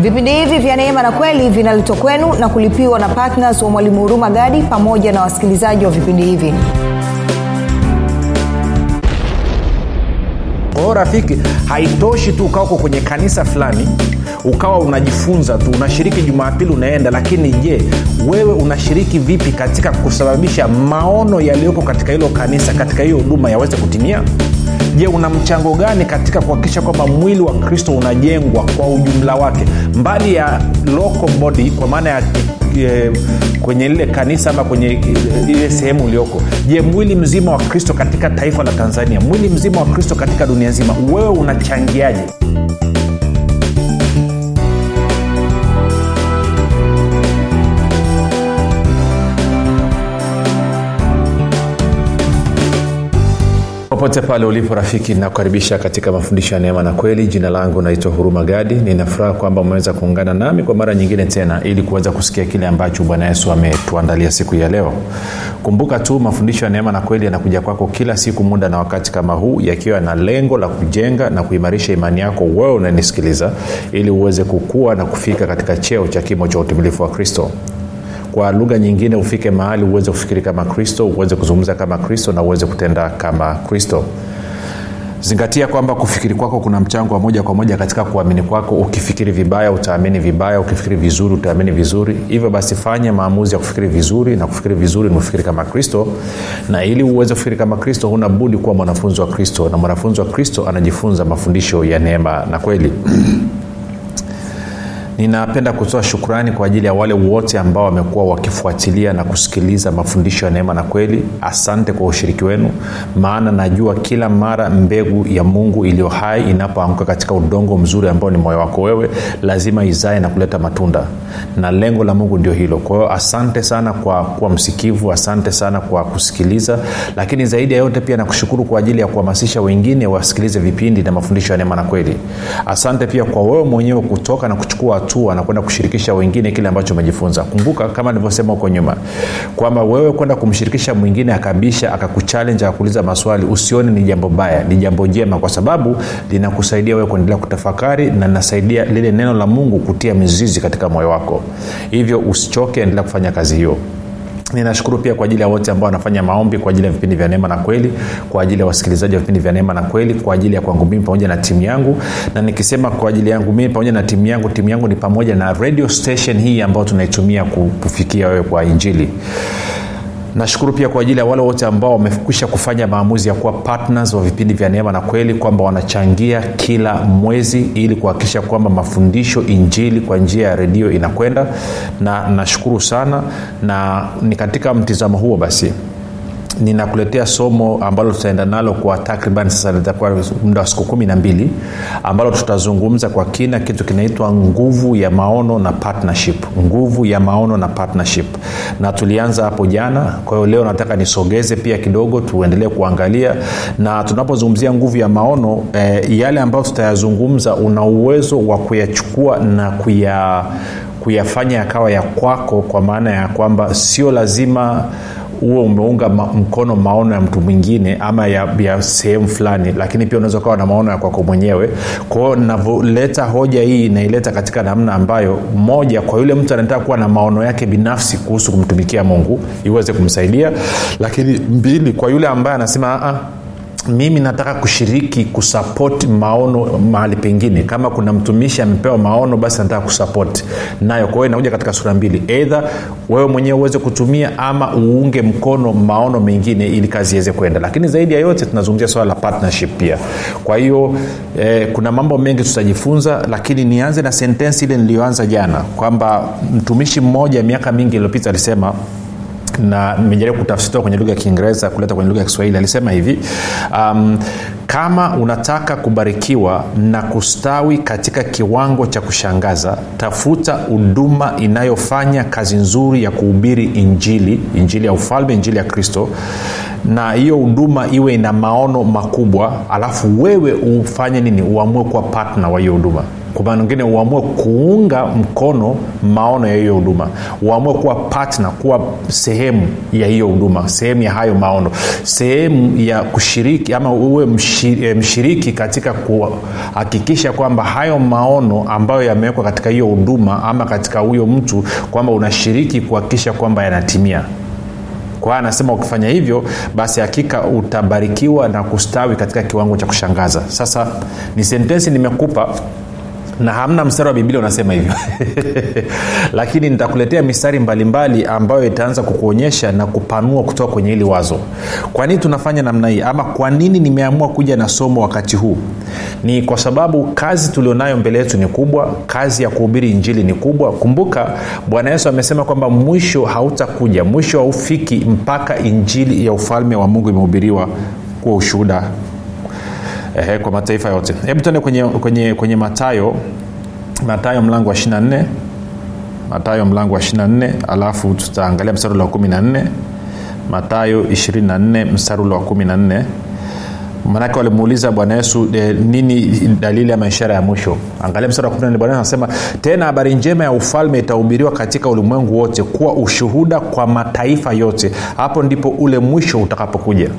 vipindi hivi vya neema na kweli vinaletwa kwenu na kulipiwa na ptns wa mwalimu huruma gadi pamoja na wasikilizaji wa vipindi hivi. Kwao rafiki haitoshi tu ukawa uko kwenye kanisa fulani ukawa unajifunza tu unashiriki jumapili unaenda lakini je wewe unashiriki vipi katika kusababisha maono yaliyoko katika hilo kanisa katika hiyo huduma yaweze kutimia je una mchango gani katika kuhakikisha kwamba mwili wa kristo unajengwa kwa ujumla wake? Mbali ya local body kwa maana ya e, kwenye lile kanisa ama kwenye ile sehemu ulioko. Je mwili mzima wa kristo katika taifa la tanzania mwili mzima wa kristo katika dunia nzima wewe unachangiaje popote pale ulipo rafiki nakukaribisha katika mafundisho ya neema na kweli. Jina langu naitwa huruma gadi. Ninafuraha kwamba umeweza kuungana nami kwa mara nyingine tena ili kuweza kusikia kile ambacho bwana yesu ametuandalia siku ya leo. Kumbuka tu mafundisho ya neema na kweli yanakuja kwako kila siku muda na wakati kama huu yakiwa na lengo la kujenga na kuimarisha imani yako wewe unanisikiliza ili uweze kukua na kufika katika cheo cha kimo cha utumilifu wa kristo kwa lugha nyingine ufike mahali uweze kufikiri kama kristo uweze kuzungumza kama kristo na uweze kutenda kama kristo. Zingatia kwamba kufikiri kwako kuna mchango wa moja kwa moja katika kuamini kwako. Ukifikiri vibaya utaamini vibaya. Ukifikiri vizuri utaamini vizuri. Hivyo basi fanya maamuzi ya kufikiri vizuri na kufikiri vizuri ni kufikiri kama kristo. Na ili uweze kufikiri kama kristo huna budi kuwa mwanafunzi wa kristo. Na mwanafunzi wa kristo anajifunza mafundisho ya neema na kweli ninapenda kutoa shukrani kwa ajili ya wale wote ambao wamekuwa wakifuatilia na kusikiliza mafundisho ya neema na kweli. Asante kwa ushiriki wenu maana najua kila mara mbegu ya mungu iliyo hai inapoanguka katika udongo mzuri ambao ni moyo wako wewe lazima izae na kuleta matunda. Na lengo la mungu ndio hilo. Kwa hiyo asante sana kwa kuwa msikivu asante sana kwa kusikiliza. Lakini zaidi ya yote pia nakushukuru kwa ajili ya kuhamasisha wengine wasikilize vipindi na mafundisho ya neema na kweli. Asante pia kwa wewe mwenyewe kutoka na kuchukua hatua na kwenda kushirikisha wengine kile ambacho umejifunza. Kumbuka kama nilivyosema huko nyuma kwamba wewe kwenda kumshirikisha mwingine akabisha akakuchalenji akakuuliza maswali usione ni jambo baya ni jambo jema kwa sababu linakusaidia wewe kuendelea kutafakari na linasaidia lile neno la mungu kutia mizizi katika moyo wako. Hivyo usichoke endelea kufanya kazi hiyo ninashukuru pia kwa ajili ya wote ambao wanafanya maombi kwa ajili ya vipindi vya neema na kweli kwa ajili ya wasikilizaji wa vipindi vya neema na kweli kwa ajili ya kwangu mimi pamoja na timu yangu. Na nikisema kwa ajili yangu mimi pamoja na timu yangu timu yangu ni pamoja na radio station hii ambayo tunaitumia kufikia wewe kwa injili nashukuru pia kwa ajili ya wale wote ambao wamekwisha kufanya maamuzi ya kuwa partners wa vipindi vya neema na kweli kwamba wanachangia kila mwezi ili kuhakikisha kwamba mafundisho injili kwa njia ya redio inakwenda. Na nashukuru sana na ni katika mtizamo huo basi ninakuletea somo ambalo tutaenda nalo kwa takriban sasa litakuwa muda wa siku kumi na mbili ambalo tutazungumza kwa kina kitu kinaitwa nguvu ya maono na partnership. Nguvu ya maono na partnership. Na tulianza hapo jana kwa hiyo leo nataka nisogeze pia kidogo tuendelee kuangalia. Na tunapozungumzia nguvu ya maono eh, yale ambayo tutayazungumza una uwezo wa kuyachukua na kuya kuyafanya yakawa ya kwako kwa maana ya kwamba sio lazima huo umeunga ma, mkono maono ya mtu mwingine ama ya, ya sehemu fulani lakini pia unaweza ukawa na maono ya kwako mwenyewe. Kwao navyoleta hoja hii inaileta katika namna ambayo moja kwa yule mtu anataka kuwa na maono yake binafsi kuhusu kumtumikia mungu iweze kumsaidia. Lakini mbili kwa yule ambaye anasema ah, mimi nataka kushiriki kusapoti maono mahali pengine. Kama kuna mtumishi amepewa maono basi nataka kusapoti nayo. Kwa hiyo inakuja katika sura mbili. Eidha wewe mwenyewe uweze kutumia ama uunge mkono maono mengine ili kazi iweze kwenda lakini zaidi ya yote tunazungumzia swala la partnership pia. Kwa hiyo eh, kuna mambo mengi tutajifunza lakini nianze na sentensi ile niliyoanza jana kwamba mtumishi mmoja miaka mingi iliyopita alisema na nimejaribu kutafsiriwa kwenye lugha ya kiingereza kuleta kwenye lugha ya kiswahili. Alisema hivi um, kama unataka kubarikiwa na kustawi katika kiwango cha kushangaza tafuta huduma inayofanya kazi nzuri ya kuhubiri injili injili ya ufalme injili ya kristo na hiyo huduma iwe ina maono makubwa alafu wewe ufanye nini? Uamue kuwa patna wa hiyo huduma kwa maana ingine uamue kuunga mkono maono ya hiyo huduma. Uamue kuwa patna kuwa sehemu ya hiyo huduma sehemu ya hayo maono. Sehemu ya kushiriki ama uwe mshiriki, mshiriki katika kuhakikisha kwamba hayo maono ambayo yamewekwa katika hiyo huduma ama katika huyo mtu kwamba unashiriki kuhakikisha kwamba yanatimia. Kwa hiyo anasema ukifanya hivyo basi hakika utabarikiwa na kustawi katika kiwango cha kushangaza. Sasa ni sentensi nimekupa na hamna mstari wa biblia unasema hivyo. Lakini nitakuletea mistari mbalimbali ambayo itaanza kukuonyesha na kupanua kutoka kwenye hili wazo. Kwa nini tunafanya namna hii? Ama kwa nini nimeamua kuja na somo wakati huu? Ni kwa sababu kazi tulionayo mbele yetu ni kubwa kazi ya kuhubiri injili ni kubwa. Kumbuka bwana yesu amesema kwamba mwisho hautakuja mwisho haufiki mpaka injili ya ufalme wa mungu imehubiriwa kuwa ushuhuda ehe, kwa mataifa yote. Hebu tuende kwenye, kwenye, kwenye matayo matayo mlango wa 24 matayo mlango wa 24 alafu tutaangalia mstari ule wa 14 matayo 24 mstari ule wa 14 manake walimuuliza bwana yesu e, nini dalili ama ishara ya mwisho? Angalia msara wa anasema tena habari njema ya ufalme itahubiriwa katika ulimwengu wote kuwa ushuhuda kwa mataifa yote. Hapo ndipo ule mwisho utakapokuja.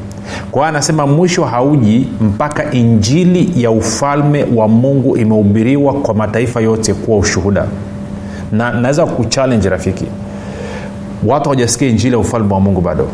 Kwa anasema mwisho hauji mpaka injili ya ufalme wa mungu imehubiriwa kwa mataifa yote kuwa ushuhuda. Na naweza kuchallenge rafiki watu hawajasikia injili ya ufalme wa mungu bado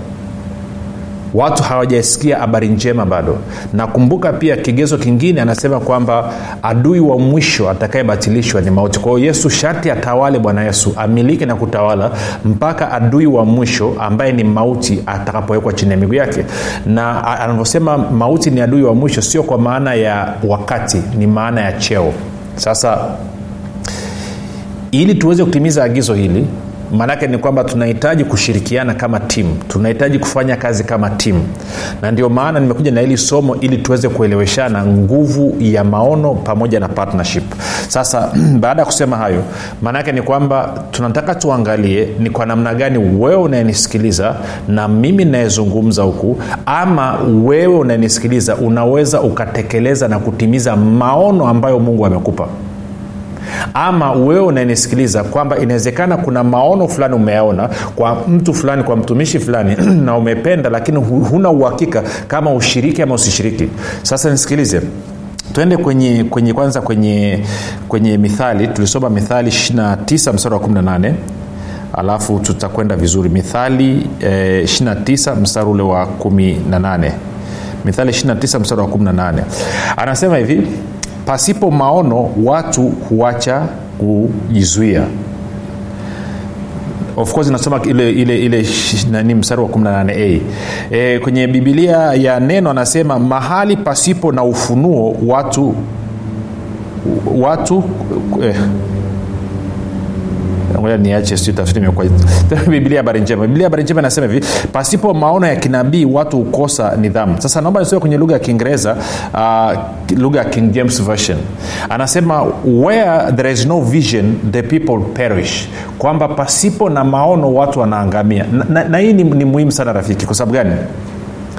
watu hawajasikia habari njema bado. Nakumbuka pia kigezo kingine anasema kwamba adui wa mwisho atakayebatilishwa ni mauti. Kwa hiyo yesu sharti atawale bwana yesu amiliki na kutawala mpaka adui wa mwisho ambaye ni mauti atakapowekwa chini ya miguu yake. Na anavyosema mauti ni adui wa mwisho sio kwa maana ya wakati ni maana ya cheo. Sasa ili tuweze kutimiza agizo hili maanake ni kwamba tunahitaji kushirikiana kama timu tunahitaji kufanya kazi kama timu na ndio maana nimekuja na hili somo ili tuweze kueleweshana nguvu ya maono pamoja na partnership. Sasa baada ya kusema hayo maanaake ni kwamba tunataka tuangalie ni kwa namna gani wewe unayenisikiliza na mimi nayezungumza huku ama wewe unayenisikiliza unaweza ukatekeleza na kutimiza maono ambayo mungu amekupa ama wewe unanisikiliza kwamba inawezekana kuna maono fulani umeyaona kwa mtu fulani kwa mtumishi fulani na umependa lakini huna uhakika kama ushiriki ama usishiriki. Sasa nisikilize. Tuende kwenye, kwenye kwanza kwenye kwenye mithali. Tulisoma mithali 29 mstari wa 18 alafu tutakwenda vizuri. Mithali eh, 29 mstari ule wa 18 mithali 29 mstari wa 18 anasema hivi pasipo maono watu huacha kujizuia. Of course nasoma ile, ile, ile nani mstari wa 18a e, kwenye bibilia ya neno anasema mahali pasipo na ufunuo watu watu eh, ngoja niache biblia habari njema. Biblia habari njema inasema hivi pasipo maono ya kinabii watu hukosa nidhamu. Sasa naomba nisome kwenye lugha ya kiingereza uh, lugha ya king james version. Anasema where there is no vision the people perish. Kwamba pasipo na maono watu wanaangamia. Na, na, na hii ni, ni muhimu sana rafiki kwa sababu gani?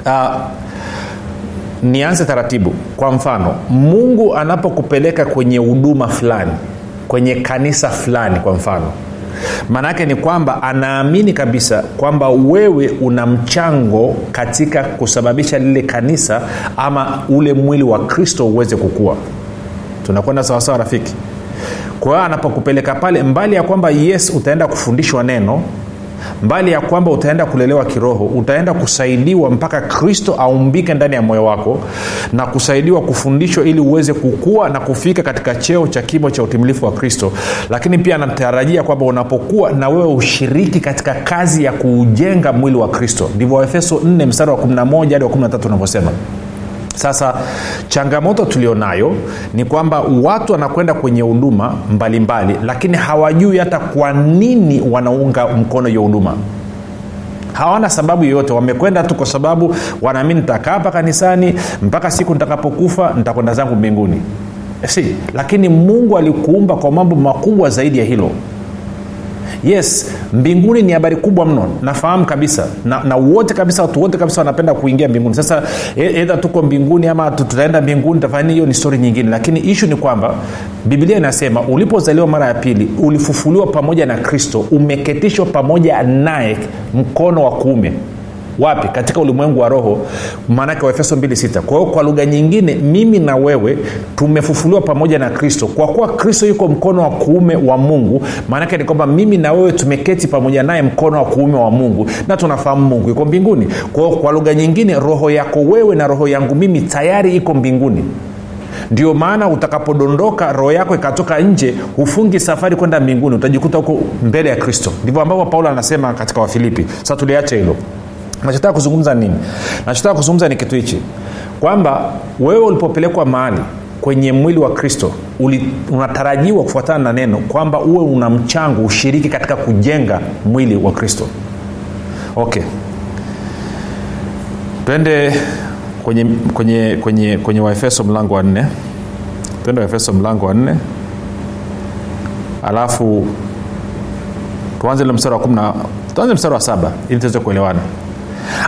Uh, nianze taratibu. Kwa mfano mungu anapokupeleka kwenye huduma fulani kwenye kanisa fulani kwa mfano maanaake ni kwamba anaamini kabisa kwamba wewe una mchango katika kusababisha lile kanisa ama ule mwili wa kristo uweze kukua. Tunakwenda sawasawa rafiki? Kwa hiyo anapokupeleka pale mbali ya kwamba yes utaenda kufundishwa neno mbali ya kwamba utaenda kulelewa kiroho utaenda kusaidiwa mpaka kristo aumbike ndani ya moyo wako na kusaidiwa kufundishwa ili uweze kukua na kufika katika cheo cha kimo cha utimilifu wa kristo. Lakini pia anatarajia kwamba unapokuwa na wewe ushiriki katika kazi ya kuujenga mwili wa kristo. Ndivyo waefeso 4 mstari wa 11 hadi wa 13 unavyosema sasa changamoto tulionayo ni kwamba watu wanakwenda kwenye huduma mbalimbali lakini hawajui hata kwa nini wanaunga mkono hiyo huduma. Hawana sababu yoyote. Wamekwenda tu kwa sababu wanaamini nitakaa hapa kanisani mpaka siku nitakapokufa nitakwenda zangu mbinguni. Si. Lakini mungu alikuumba kwa mambo makubwa zaidi ya hilo yes mbinguni ni habari kubwa mno. Nafahamu kabisa. Na, na wote kabisa watu wote kabisa wanapenda kuingia mbinguni. Sasa edha tuko mbinguni ama tutaenda mbinguni tafanya hiyo ni stori nyingine. Lakini ishu ni kwamba biblia inasema ulipozaliwa mara ya pili ulifufuliwa pamoja na kristo umeketishwa pamoja naye mkono wa kuume wapi? Katika ulimwengu wa roho maanake waefeso 26 kwa hiyo kwa lugha nyingine mimi na wewe tumefufuliwa pamoja na kristo. Kwa kuwa kristo yuko mkono wa kuume wa mungu maanake ni kwamba mimi na wewe tumeketi pamoja naye mkono wa kuume wa mungu na tunafahamu mungu yuko mbinguni. Kwa kwa lugha nyingine roho yako wewe na roho yangu mimi tayari iko mbinguni. Ndio maana utakapodondoka roho yako ikatoka nje hufungi safari kwenda mbinguni. Utajikuta huko mbele ya kristo. Ndivyo ambavyo paulo anasema katika wafilipi. Sasa tuliache hilo nachotaka kuzungumza nini? Nachotaka kuzungumza ni kitu hichi. Kwamba wewe ulipopelekwa mahali kwenye mwili wa kristo unatarajiwa kufuatana na neno kwamba uwe una mchango ushiriki katika kujenga mwili wa kristo. Okay. Twende kwenye kwenye kwenye kwenye waefeso mlango wa nne. Twende waefeso mlango wa nne. Alafu tuanze mstari wa tuanze mstari wa saba ili tuweze kuelewana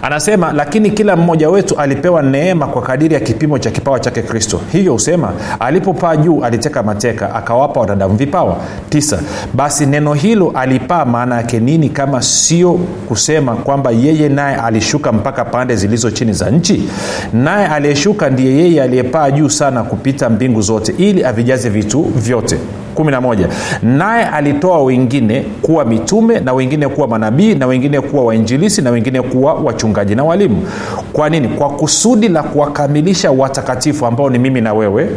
anasema lakini kila mmoja wetu alipewa neema kwa kadiri ya kipimo cha kipawa chake kristo. Hivyo husema alipopaa juu aliteka mateka akawapa wanadamu vipawa tisa basi neno hilo alipaa maana yake nini kama sio kusema kwamba yeye naye alishuka mpaka pande zilizo chini za nchi? Naye aliyeshuka ndiye yeye aliyepaa juu sana kupita mbingu zote ili avijaze vitu vyote 11 naye alitoa wengine kuwa mitume na wengine kuwa manabii na wengine kuwa wainjilisi na wengine kuwa wachungaji na walimu. Kwa nini? Kwa kusudi la kuwakamilisha watakatifu ambao ni mimi na wewe.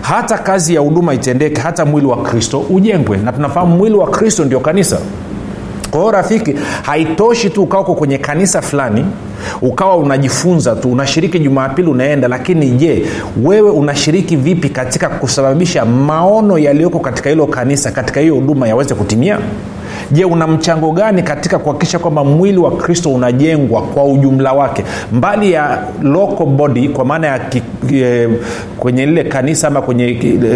Hata kazi ya huduma itendeke hata mwili wa kristo ujengwe. Na tunafahamu mwili wa kristo ndio kanisa. Kwa hiyo rafiki haitoshi tu ukaoko kwenye kanisa fulani ukawa unajifunza tu unashiriki jumapili unaenda lakini je wewe unashiriki vipi katika kusababisha maono yaliyoko katika hilo kanisa katika hiyo huduma yaweze kutimia je una mchango gani katika kuhakikisha kwamba mwili wa kristo unajengwa kwa ujumla wake? Mbali ya local body kwa maana ya ki, e, kwenye lile kanisa ama kwenye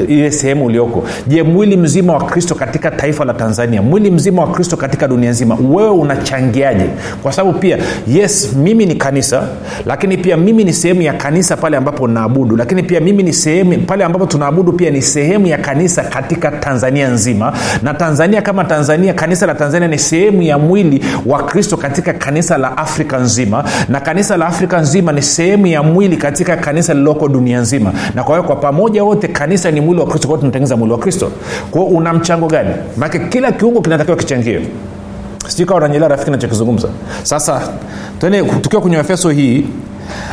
ile sehemu ulioko. Je mwili mzima wa kristo katika taifa la tanzania mwili mzima wa kristo katika dunia nzima wewe unachangiaje? Kwa sababu pia yes mimi ni kanisa lakini pia mimi ni sehemu ya kanisa pale ambapo naabudu. Lakini pia mimi ni sehemu pale ambapo tunaabudu pia ni sehemu ya kanisa katika tanzania nzima. Na tanzania kama tanzania kanisa la tanzania ni sehemu ya mwili wa kristo katika kanisa la afrika nzima na kanisa la afrika nzima ni sehemu ya mwili katika kanisa lililoko dunia nzima. Na kwa hiyo kwa pamoja wote kanisa ni mwili wa kristo kwao tunatengeneza mwili wa kristo. Kwao una mchango gani? Manake kila kiungo kinatakiwa kichangie. Sijui kawa unanyelea rafiki nachokizungumza sasa tuende tukiwa kwenye efeso hii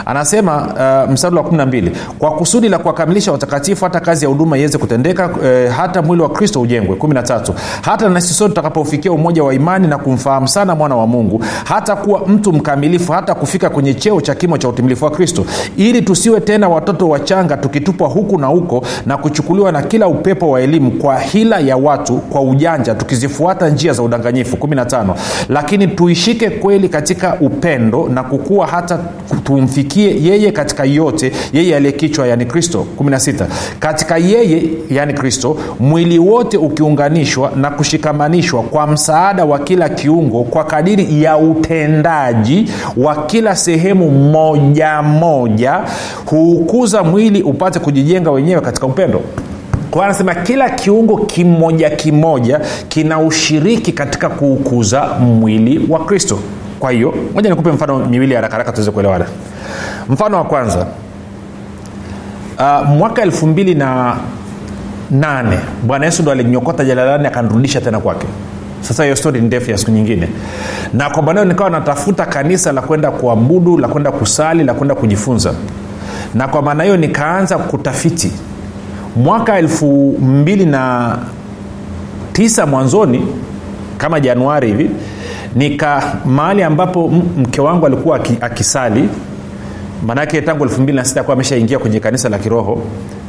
anasema uh, mstari wa 12 kwa kusudi la kuwakamilisha watakatifu hata kazi ya huduma iweze kutendeka eh, hata mwili wa kristo ujengwe. 13 hata nasi sote tutakapofikia umoja wa imani na kumfahamu sana mwana wa mungu hata kuwa mtu mkamilifu hata kufika kwenye cheo cha kimo cha utimilifu wa kristo ili tusiwe tena watoto wachanga tukitupwa huku na huko na kuchukuliwa na kila upepo wa elimu kwa hila ya watu kwa ujanja tukizifuata njia za udanganyifu. 15 lakini tuishike kweli katika upendo na kukua hata tumfikie yeye katika yote yeye aliyekichwa yani kristo. 16 katika yeye yani kristo mwili wote ukiunganishwa na kushikamanishwa kwa msaada wa kila kiungo kwa kadiri ya utendaji wa kila sehemu moja moja huukuza mwili upate kujijenga wenyewe katika upendo. Anasema kila kiungo kimoja kimoja kina ushiriki katika kuukuza mwili wa kristo kwa hiyo moja nikupe mfano miwili haraka haraka tuweze kuelewana. Mfano wa kwanza uh, mwaka elfu mbili na nane bwana yesu ndo alinyokota jalalani akanrudisha tena kwake. Sasa hiyo stori ni ndefu ya siku nyingine. Na kwa maneo nikawa natafuta kanisa la kwenda kuabudu la kwenda kusali la kwenda kujifunza. Na kwa maana hiyo nikaanza kutafiti. Mwaka elfu mbili na tisa mwanzoni kama januari hivi nika mahali ambapo mke wangu alikuwa akisali. Manake tangu elfu mbili na sita akuwa ameshaingia kwenye kanisa la kiroho.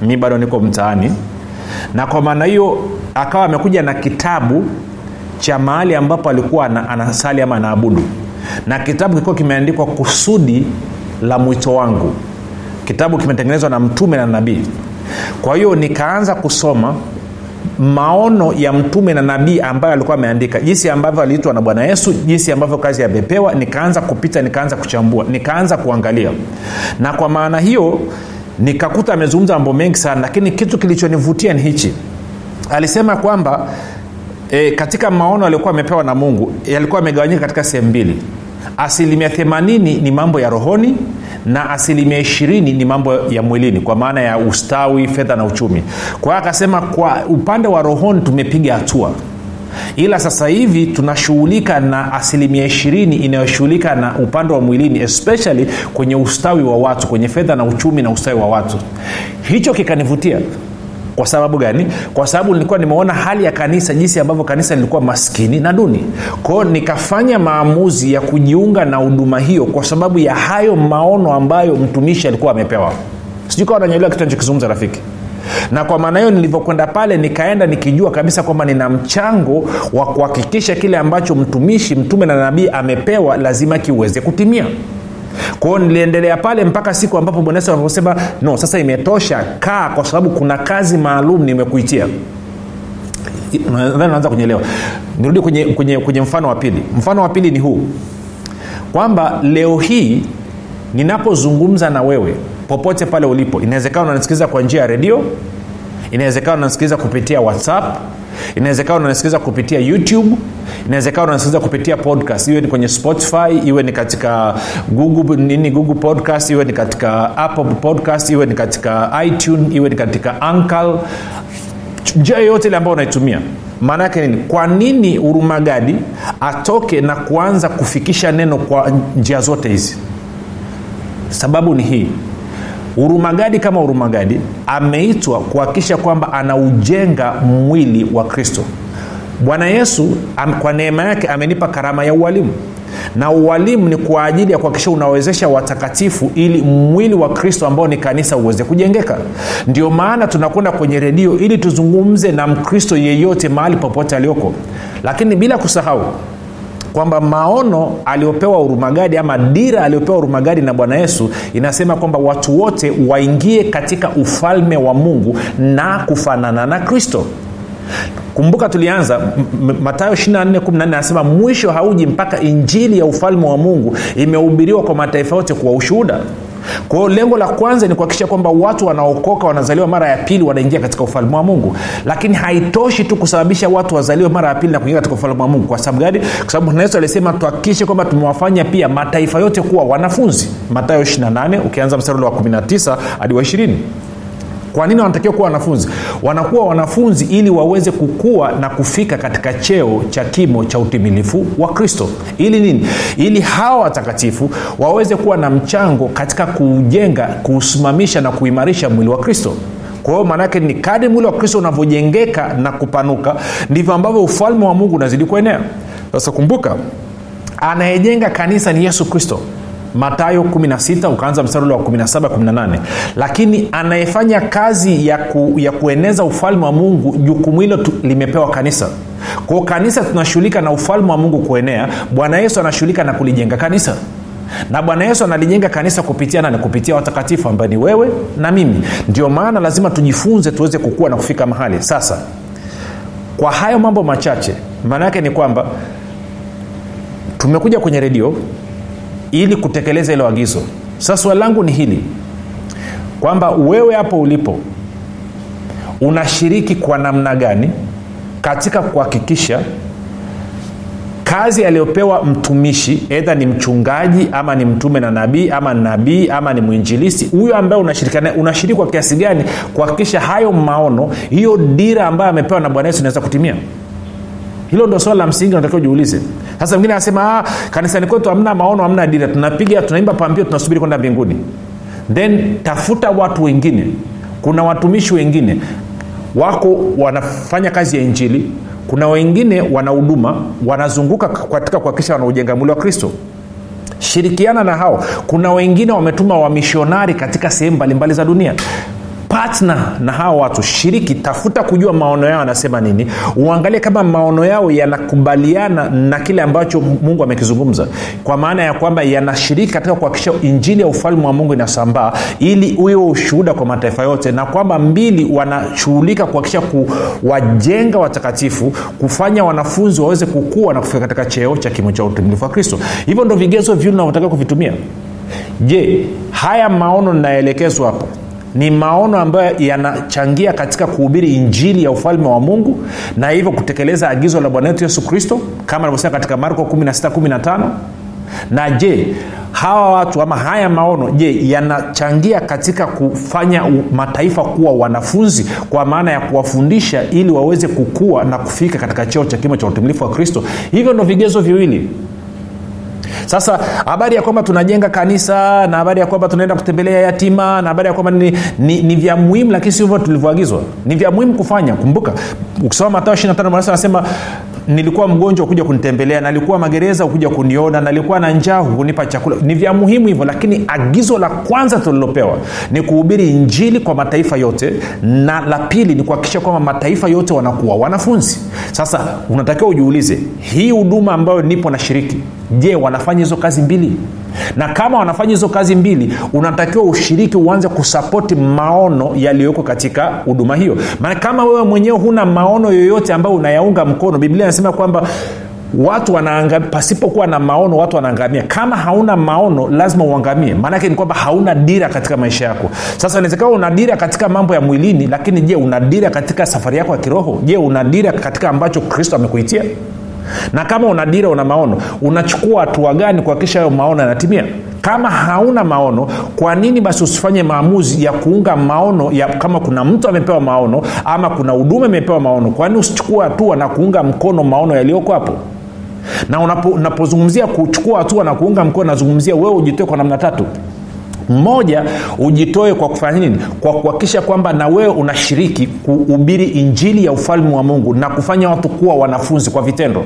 Mi bado niko mtaani. Na kwa maana hiyo akawa amekuja na kitabu cha mahali ambapo alikuwa anasali ama anaabudu. Na kitabu kilikuwa kimeandikwa kusudi la mwito wangu. Kitabu kimetengenezwa na mtume na nabii. Kwa hiyo nikaanza kusoma maono ya mtume na nabii ambayo alikuwa ameandika. Jinsi ambavyo aliitwa na bwana yesu jinsi ambavyo kazi amepewa nikaanza kupita nikaanza kuchambua nikaanza kuangalia. Na kwa maana hiyo nikakuta amezungumza mambo mengi sana lakini kitu kilichonivutia ni hichi. Alisema kwamba e, katika maono aliyokuwa amepewa na mungu yalikuwa amegawanyika katika sehemu mbili. Asilimia 80 ni mambo ya rohoni na asilimia ishirini ni mambo ya mwilini kwa maana ya ustawi fedha na uchumi. Kwa hiyo akasema kwa upande wa rohoni tumepiga hatua. Ila sasa hivi tunashughulika na asilimia ishirini inayoshughulika na upande wa mwilini especially kwenye ustawi wa watu kwenye fedha na uchumi na ustawi wa watu. Hicho kikanivutia kwa sababu gani? Kwa sababu nilikuwa nimeona hali ya kanisa jinsi ambavyo kanisa lilikuwa maskini na duni. Kwao nikafanya maamuzi ya kujiunga na huduma hiyo kwa sababu ya hayo maono ambayo mtumishi alikuwa amepewa. Sijui kawa nanyelewa kitu anachokizungumza rafiki. Na kwa maana hiyo nilivyokwenda pale nikaenda nikijua kabisa kwamba nina mchango wa kuhakikisha kile ambacho mtumishi mtume na nabii amepewa lazima kiweze kutimia kwao niliendelea pale mpaka siku ambapo bwana anaposema no sasa imetosha kaa kwa sababu kuna kazi maalum nimekuitia. Naanza kunyelewa. Nirudi kwenye, kwenye, kwenye mfano wa pili. Mfano wa pili ni huu. Kwamba leo hii ninapozungumza na wewe popote pale ulipo inawezekana unanisikiliza kwa njia ya redio inawezekana unanisikiliza kupitia whatsapp inawezekana unanisikiliza kupitia youtube inawezekana unanisikiliza kupitia podcast. Iwe ni kwenye spotify iwe ni katika google nini google podcast iwe ni katika apple podcast iwe ni katika itune iwe ni katika ankal njia yoyote ile ambayo unaitumia. Maana yake nini? Kwa nini urumagadi atoke na kuanza kufikisha neno kwa njia zote hizi? Sababu ni hii urumagadi kama urumagadi ameitwa kuhakikisha kwamba anaujenga mwili wa kristo. Bwana yesu am, kwa neema yake amenipa karama ya ualimu. Na ualimu ni kwa ajili ya kuhakikisha unawezesha watakatifu ili mwili wa kristo ambao ni kanisa uweze kujengeka. Ndio maana tunakwenda kwenye redio ili tuzungumze na mkristo yeyote mahali popote aliyoko lakini bila kusahau kwamba maono aliopewa urumagadi ama dira aliopewa urumagadi na bwana yesu inasema kwamba watu wote waingie katika ufalme wa mungu na kufanana na kristo. Kumbuka tulianza matayo 24 anasema mwisho hauji mpaka injili ya ufalme wa mungu imehubiriwa kwa mataifa yote kuwa ushuhuda kwa hiyo lengo la kwanza ni kuhakikisha kwamba watu wanaokoka wanazaliwa mara ya pili wanaingia katika ufalme wa mungu. Lakini haitoshi tu kusababisha watu wazaliwe mara ya pili na kuingia katika ufalme wa mungu. Kwa sababu gani? Kwa sababu yesu alisema tuhakikishe kwamba tumewafanya pia mataifa yote kuwa wanafunzi. Matayo 28 ukianza mstari wa 19 hadi wa 20 kwa nini wanatakiwa kuwa wanafunzi? Wanakuwa wanafunzi ili waweze kukua na kufika katika cheo cha kimo cha utimilifu wa kristo. Ili nini? Ili hawa watakatifu waweze kuwa na mchango katika kuujenga kuusimamisha na kuimarisha mwili wa kristo. Kwa hiyo maanaake ni kadi mwili wa kristo unavyojengeka na kupanuka ndivyo ambavyo ufalme wa mungu unazidi kuenea. Sasa kumbuka anayejenga kanisa ni yesu kristo matayo 16 ukaanza mstari wa 17 18 lakini anayefanya kazi ya, ku, ya kueneza ufalme wa mungu jukumu hilo limepewa kanisa. Kwao kanisa tunashughulika na ufalme wa mungu kuenea bwana yesu anashughulika na kulijenga kanisa. Na bwana yesu analijenga kanisa kupitia nani? Kupitia watakatifu ambaye ni wewe na mimi. Ndio maana lazima tujifunze tuweze kukua na kufika mahali. Sasa kwa hayo mambo machache maana yake ni kwamba tumekuja kwenye redio ili kutekeleza hilo agizo. Sasa swali langu ni hili kwamba wewe hapo ulipo unashiriki kwa namna gani katika kuhakikisha kazi aliyopewa mtumishi edha ni mchungaji ama ni mtume na nabii ama nabii ama ni mwinjilisti huyo ambaye unashirikiana unashiriki kwa kiasi gani kuhakikisha hayo maono hiyo dira ambayo amepewa na bwana yesu inaweza kutimia? Hilo ndo swala la msingi natakiwa ujiulize sasa mwingine anasema ah, kanisani kwetu hamna maono hamna dira. Tunapiga tunaimba pambio tunasubiri kwenda mbinguni. Then tafuta watu wengine. Kuna watumishi wengine. Wako wanafanya kazi ya injili. Kuna wengine wana huduma wanazunguka katika kuhakikisha wanaujenga mwili wa kristo. Shirikiana na hao. Kuna wengine wametuma wamishonari katika sehemu mbalimbali za dunia patna na hawa watu shiriki tafuta kujua maono yao anasema nini uangalie kama maono yao yanakubaliana na kile ambacho mungu amekizungumza. Kwa maana ya kwamba yanashiriki katika kuhakikisha injili ya ufalme wa mungu inasambaa ili huyo ushuhuda kwa mataifa yote na kwamba mbili wanashughulika kuhakikisha kuwajenga watakatifu kufanya wanafunzi waweze kukua na kufika katika cheo cha kimo cha utimilifu wa kristo. Hivyo ndo vigezo viwili navyotakiwa kuvitumia. Je haya maono ninaelekezwa hapa ni maono ambayo yanachangia katika kuhubiri injili ya ufalme wa mungu na hivyo kutekeleza agizo la bwana wetu yesu kristo kama anavyosema katika marko 1615 na je hawa watu ama haya maono je yanachangia katika kufanya mataifa kuwa wanafunzi kwa maana ya kuwafundisha ili waweze kukua na kufika katika cheo cha kimo cha utimilifu wa kristo? Hivyo ndo vigezo viwili sasa habari ya kwamba tunajenga kanisa na habari ya kwamba tunaenda kutembelea yatima na habari ya kwamba ni, ni, ni vya muhimu lakini sivyo tulivyoagizwa ni vya muhimu kufanya. Kumbuka ukisoma matao 25 anasema nilikuwa mgonjwa kuja kunitembelea nalikuwa magereza kuja kuniona nalikuwa na njaa hukunipa chakula. Ni vya muhimu hivyo lakini agizo la kwanza tulilopewa ni kuhubiri injili kwa mataifa yote na la pili ni kuhakikisha kwamba mataifa yote wanakuwa wanafunzi. Sasa unatakiwa ujiulize hii huduma ambayo nipo na shiriki je wanafanya hizo kazi mbili na kama wanafanya hizo kazi mbili unatakiwa ushiriki uanze kusapoti maono yaliyoko katika huduma hiyo. Maana kama wewe mwenyewe huna maono yoyote ambayo unayaunga mkono biblia inasema kwamba watu wanaangamia pasipokuwa na maono watu wanaangamia. Kama hauna maono lazima uangamie. Maanake ni kwamba hauna dira katika maisha yako. Sasa inawezekana una dira katika mambo ya mwilini lakini je una dira katika safari yako ya kiroho? Je una dira katika ambacho kristo amekuitia na kama una dira una maono unachukua hatua gani kuhakikisha hayo maono yanatimia? Kama hauna maono kwa nini basi usifanye maamuzi ya kuunga maono ya kama kuna mtu amepewa maono ama kuna huduma imepewa maono? Kwani usichukua hatua na kuunga mkono maono yaliyoko hapo? Na unapozungumzia unapo kuchukua hatua na kuunga mkono nazungumzia wewe ujitoe kwa namna tatu mmoja ujitoe kwa kufanya nini? Kwa kuhakikisha kwamba na wewe unashiriki kuhubiri injili ya ufalme wa mungu na kufanya watu kuwa wanafunzi kwa vitendo.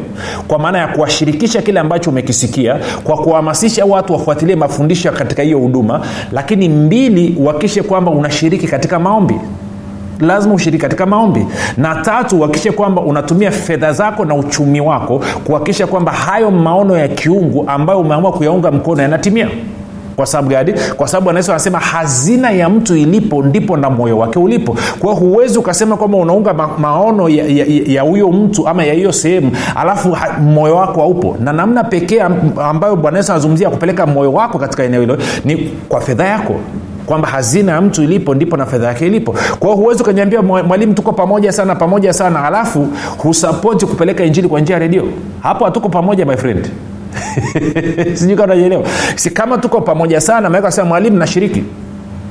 Kwa maana ya kuwashirikisha kile ambacho umekisikia kwa kuwahamasisha watu wafuatilie mafundisho katika hiyo huduma lakini mbili uhakikishe kwamba unashiriki katika maombi. Lazima ushiriki katika maombi. Na tatu uhakikishe kwamba unatumia fedha zako na uchumi wako kuhakikisha kwamba hayo maono ya kiungu ambayo umeamua kuyaunga mkono yanatimia kwa sababu gani? Kwa sababu anayesu anasema hazina ya mtu ilipo ndipo na moyo wake ulipo. Kwao huwezi ukasema kwamba unaunga ma- maono ya huyo mtu ama ya hiyo sehemu alafu ha, moyo wako haupo. Na namna pekee ambayo bwana yesu anazungumzia kupeleka moyo wako katika eneo hilo ni kwa fedha yako kwamba hazina ya mtu ilipo ndipo na fedha yake ilipo. Kwao huwezi ukaniambia mwalimu tuko pamoja sana pamoja sana alafu husapoti kupeleka injili kwa njia ya redio. Hapo hatuko pamoja my friend sijui kama naelewa si kama tuko pamoja sana maweka sema mwalimu nashiriki.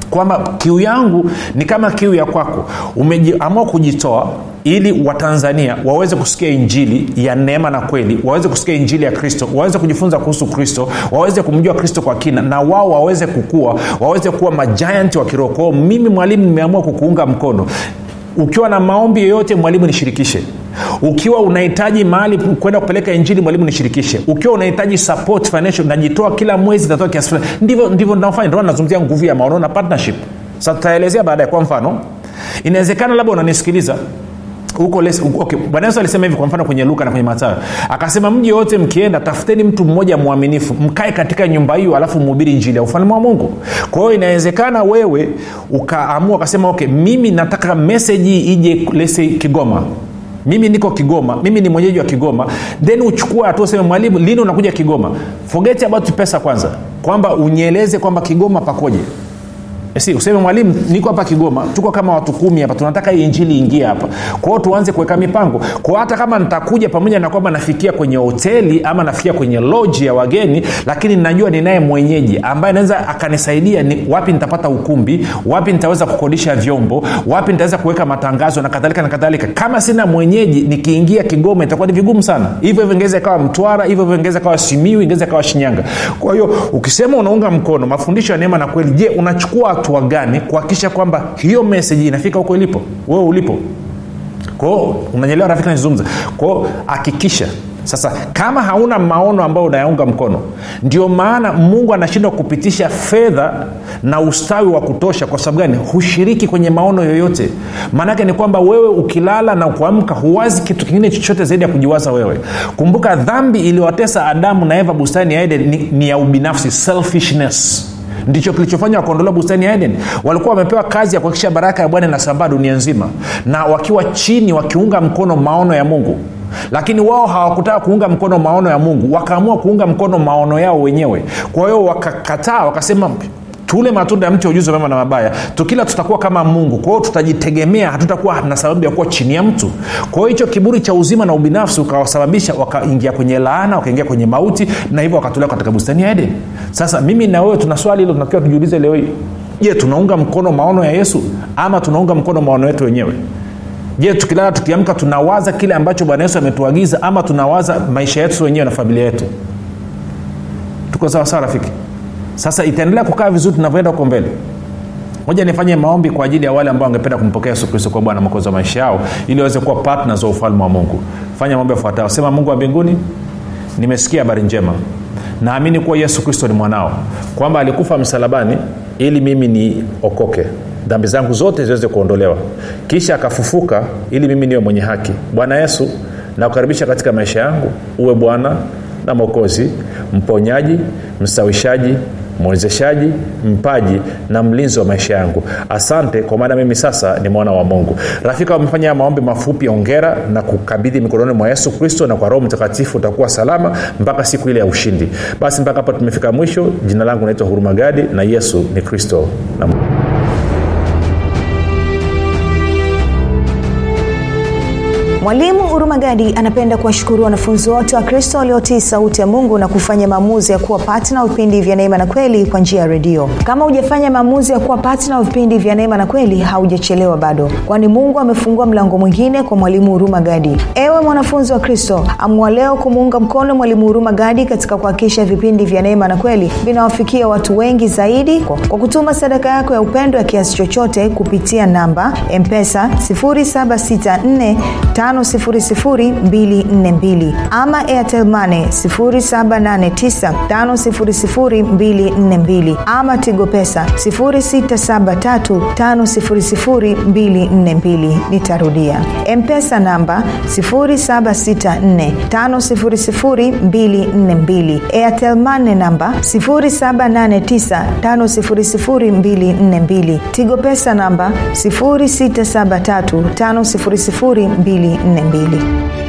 Kwamba kiu yangu ni kama kiu ya kwako. Umeamua kujitoa ili watanzania waweze kusikia injili ya neema na kweli waweze kusikia injili ya kristo waweze kujifunza kuhusu kristo waweze kumjua kristo kwa kina na wao waweze kukua waweze kuwa majianti wa kiroho. Kwao mimi mwalimu nimeamua kukuunga mkono. Ukiwa na maombi yoyote mwalimu nishirikishe ukiwa unahitaji mahali kwenda kupeleka injili mwalimu nishirikishe. Ukiwa unahitaji support financial najitoa kila mwezi natoa kiasi ndivyo ndivyo nafanya ndio nazungumzia nguvu ya maono na partnership. Sasa tutaelezea baadaye. Kwa mfano inawezekana labda unanisikiliza. Huko bwana yesu alisema hivi kwa mfano kwenye luka na kwenye matayo akasema mji yoyote mkienda tafuteni mtu mmoja mwaminifu mkae katika nyumba hiyo alafu mhubiri njili ya ufalme wa mungu. Kwa hiyo inawezekana wewe ukaamua ukasema okay mimi nataka meseji ije lese kigoma mimi niko kigoma. Mimi ni mwenyeji wa kigoma. Then uchukue hatua useme mwalimu lini unakuja kigoma? Forget about pesa kwanza. Kwamba unyeleze kwamba kigoma pakoje si useme mwalimu niko hapa kigoma tuko kama watu kumi hapa tunataka hii injili ingie hapa. Kwao tuanze kuweka mipango. Kwao hata kama nitakuja pamoja na kwamba nafikia kwenye hoteli ama nafikia kwenye loji ya wageni lakini najua ninaye mwenyeji ambaye anaweza akanisaidia ni wapi nitapata ukumbi wapi nitaweza kukodisha vyombo wapi nitaweza kuweka matangazo na kadhalika na kadhalika. Kama sina mwenyeji nikiingia kigoma itakuwa ni vigumu sana. Hivyo hivyo ingeweza ikawa mtwara hivyo hivyo ingeweza ikawa simiu ingeweza ikawa shinyanga. Kwa hiyo ukisema unaunga mkono mafundisho ya neema na kweli je unachukua hatua gani kuhakikisha kwamba hiyo meseji inafika huko ilipo? Wewe ulipo. Kwao unanyelewa rafiki nazungumza kwao hakikisha. Sasa kama hauna maono ambayo unayaunga mkono ndio maana mungu anashindwa kupitisha fedha na ustawi wa kutosha. Kwa sababu gani? Hushiriki kwenye maono yoyote. Maanake ni kwamba wewe ukilala na kuamka huwazi kitu kingine chochote zaidi ya kujiwaza wewe. Kumbuka dhambi iliyowatesa adamu na eva bustani ya eden ni, ni ya ubinafsi selfishness ndicho kilichofanya wakaondolewa bustani ya eden. Walikuwa wamepewa kazi ya kuhakikisha baraka ya bwana inasambaa dunia nzima na wakiwa chini wakiunga mkono maono ya mungu. Lakini wao hawakutaka kuunga mkono maono ya mungu wakaamua kuunga mkono maono yao wenyewe. Kwa hiyo wakakataa wakasema tule matunda ya mti wa ujuzi wa mema na mabaya. Tukila tutakuwa kama mungu. Kwa tutajitegemea hatutakuwa na sababu ya kuwa chini ya mtu. Kwa hicho kiburi cha uzima na ubinafsi ukawasababisha wakaingia kwenye laana wakaingia kwenye mauti na hivyo wakatolewa katika bustani ya eden. Sasa mimi na wewe tuna swali hilo tunatakiwa tujiulize leo hii. Je tunaunga mkono maono ya yesu ama tunaunga mkono maono yetu wenyewe? Je tukilala tukiamka tunawaza kile ambacho bwana yesu ametuagiza ama tunawaza maisha yetu wenyewe na familia yetu? Tuko sawasawa rafiki sasa itaendelea kukaa vizuri tunavyoenda huko mbele. Moja nifanye maombi kwa ajili ya wale ambao wangependa kumpokea yesu kristo kwa bwana mokozi wa maisha yao ili waweze kuwa partners wa ufalme wa mungu. Fanya maombi yafuatayo. Sema mungu wa mbinguni nimesikia habari njema. Naamini kuwa yesu kristo ni mwanao kwamba alikufa msalabani ili mimi niokoke. Dhambi zangu zote ziweze kuondolewa. Kisha akafufuka ili mimi niwe mwenye haki. Bwana yesu nakukaribisha katika maisha yangu. Uwe bwana na mwokozi mponyaji mstawishaji mwezeshaji mpaji na mlinzi wa maisha yangu. Asante kwa maana mimi sasa ni mwana wa mungu. Rafika wamefanya maombi mafupi ongera na kukabidhi mikononi mwa yesu kristo na kwa roho mtakatifu utakuwa salama mpaka siku ile ya ushindi. Basi mpaka hapa tumefika mwisho. Jina langu naitwa hurumagadi na yesu ni kristo na mungu. Mwalimu hurumagadi anapenda kuwashukuru wanafunzi wote wa kristo waliotii sauti ya mungu na kufanya maamuzi ya kuwa patna vipindi vya neema na kweli kwa njia ya redio. Kama hujafanya maamuzi ya kuwa patna wa vipindi vya neema na kweli haujachelewa bado. Kwani mungu amefungua mlango mwingine kwa mwalimu huruma gadi ewe mwanafunzi wa kristo amua leo kumuunga mkono mwalimu huruma gadi katika kuhakikisha vipindi vya neema na kweli vinawafikia watu wengi zaidi kwa kutuma sadaka yako ya upendo ya kiasi chochote kupitia namba mpesa 764 5242 ama airtelmane 7895242 ama tigo pesa 6735242 nitarudia. Mpesa namba 7645242 airtelmane namba 789 tigo pesa namba 6735242 네.